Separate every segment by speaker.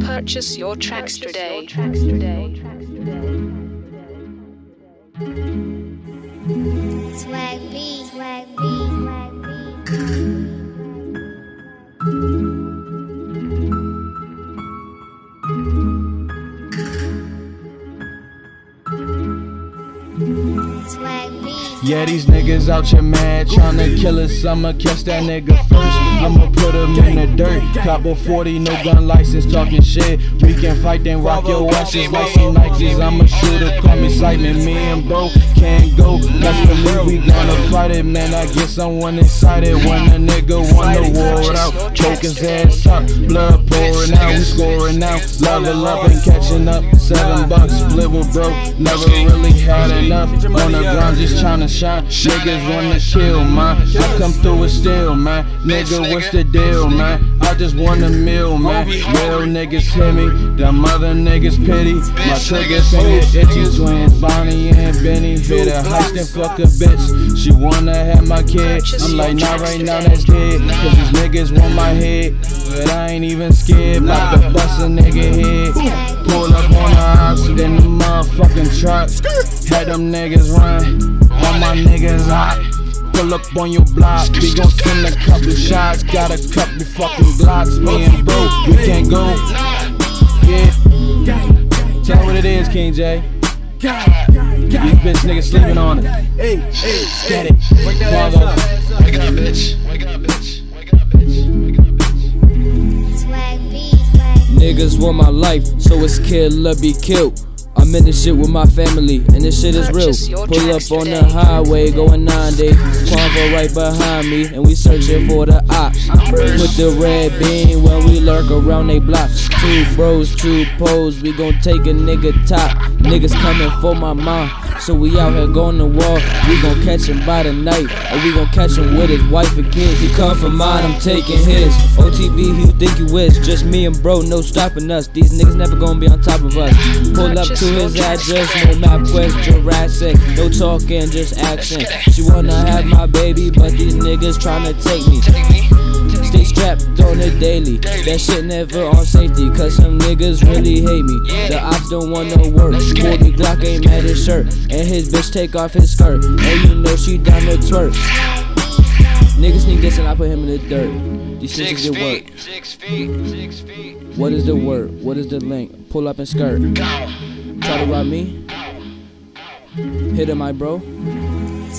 Speaker 1: Purchase your tracks today.
Speaker 2: Swag B, swag B, swag B. Swag B.
Speaker 3: Yeah, these niggas out here mad, tryna kill us. I'ma catch that nigga first. I'ma put him in the dirt. Copper 40, no gun license, talking shit. We can fight, then rock your asses like some Nikes. I'ma shoot a shooter, call me Simon. Me and bro can't go. That's for me, we gonna fight it, man. I get someone excited when a nigga wanna war it out. Choke his ass up, blood pouring out, we scoring out. Level up and catching up. Seven bucks, split with bro. Never really had enough. On the ground, just tryna shine. Niggas wanna kill, man. I come through with steel, man. Nigga, what's the deal, man? I just want a meal, man. Real niggas hit me, them other niggas pity. My trigger finger itchy twins, Bonnie and Benny. Hit a heist and fuck a bitch. She wanna have my kid. I'm like, not right now, that's dead. Cause these niggas want my head. But I ain't even scared. About to bust a nigga head. Pull up on the ops, then the motherfucking truck. Had them niggas run. All my niggas hot. Pull up on your block, we gon' send a couple shots. Got a couple fucking blocks, me and bro, we can't go. Yeah, tell what it is, King J. These bitch niggas sleeping on it.
Speaker 4: Hey, hey,
Speaker 3: Get it.
Speaker 5: Wake up, bitch. Wake up, bitch. Wake up, bitch. Wake up, bitch.
Speaker 2: Swag B, swag B.
Speaker 6: Niggas want my life, so it's kill or be killed. I'm in this shit with my family, and this shit is real. Pull up on the highway, going 90. Convo right behind me, and we searching for the ops. Put the red bean when we lurk around they blocks. Two bros, two pose, we gon' take a nigga top. Niggas coming for my mom, so we out here going to war. We gon' catch him by the night, or we gon' catch him with his wife and kids. He come for mine, I'm taking his. OTB, who think you is? Just me and bro, no stopping us. These niggas never gonna be on top of us. Pull up to his address, no MapQuest, Jurassic. No talking, just action. She wanna have my baby, but these niggas tryna take me. Stay strapped on it daily. That shit never on safety, cause some niggas really hate me. The ops don't want no work. 40 Glock ain't mad his shirt. And his bitch take off his skirt. And you know she down to twerk. Niggas sneak this and I put him in the dirt. These
Speaker 5: Six
Speaker 6: niggas get work.
Speaker 5: Six feet. Six feet.
Speaker 6: What is the word? What is the link? Pull up and skirt. Try to rob me. Hit him, my bro.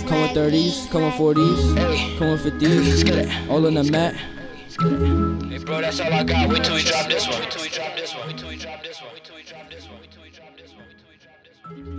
Speaker 6: Come with 30s, come with 40s, come with 50s. All in the mat.
Speaker 5: Hey, bro, that's all I got. Wait till we drop this one. Wait till we drop this one. Wait till we drop this one. Wait till we drop this one. Wait till we drop this one. Wait till we drop this one.